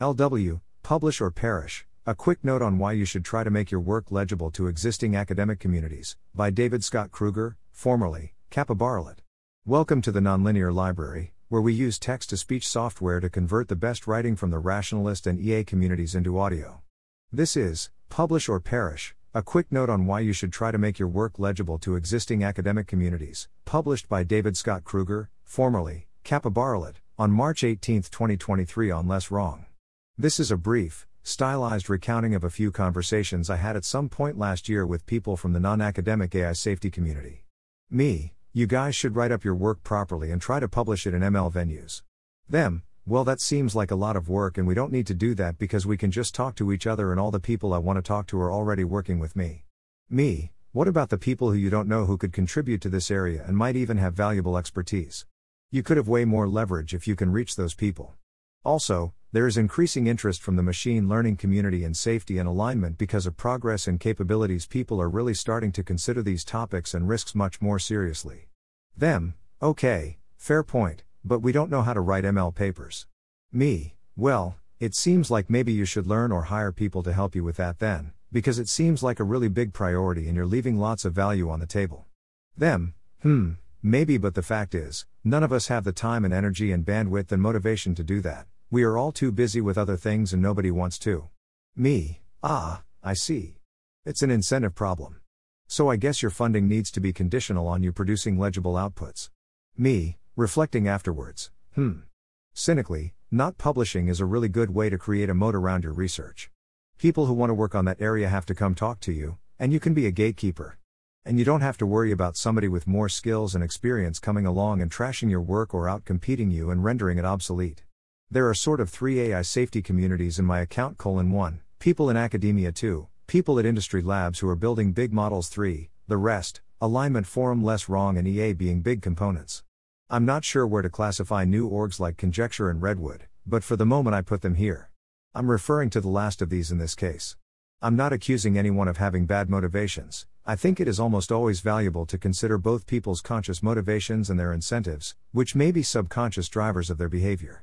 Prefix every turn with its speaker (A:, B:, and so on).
A: LW, Publish or Perish A Quick Note on Why You Should Try to Make Your Work Legible to Existing Academic Communities, by David Scott Krueger, formerly, capybaralet. Welcome to the Nonlinear Library, where we use text to speech software to convert the best writing from the rationalist and EA communities into audio. This is Publish or Perish, a quick note on why you should try to make your work legible to existing academic communities, published by David Scott Krueger, formerly, capybaralet, on March 18, 2023 on Less Wrong. This is a brief, stylized recounting of a few conversations I had at some point last year with people from the non academic AI safety community. Me, you guys should write up your work properly and try to publish it in ML venues. Them, well, that seems like a lot of work, and we don't need to do that because we can just talk to each other, and all the people I want to talk to are already working with me. Me, what about the people who you don't know who could contribute to this area and might even have valuable expertise? You could have way more leverage if you can reach those people. Also, there is increasing interest from the machine learning community in safety and alignment because of progress and capabilities. People are really starting to consider these topics and risks much more seriously. Them, okay, fair point, but we don't know how to write ML papers. Me, well, it seems like maybe you should learn or hire people to help you with that then, because it seems like a really big priority and you're leaving lots of value on the table. Them, hmm, maybe, but the fact is, none of us have the time and energy and bandwidth and motivation to do that. We are all too busy with other things and nobody wants to. Me, ah, I see. It's an incentive problem. So I guess your funding needs to be conditional on you producing legible outputs. Me, reflecting afterwards, hmm. Cynically, not publishing is a really good way to create a moat around your research. People who want to work on that area have to come talk to you, and you can be a gatekeeper. And you don't have to worry about somebody with more skills and experience coming along and trashing your work or out competing you and rendering it obsolete. There are sort of three AI safety communities in my account colon 1, people in academia 2, people at industry labs who are building big models 3, the rest, alignment forum less wrong and EA being big components. I'm not sure where to classify new orgs like Conjecture and Redwood, but for the moment I put them here. I'm referring to the last of these in this case. I'm not accusing anyone of having bad motivations. I think it is almost always valuable to consider both people's conscious motivations and their incentives, which may be subconscious drivers of their behavior.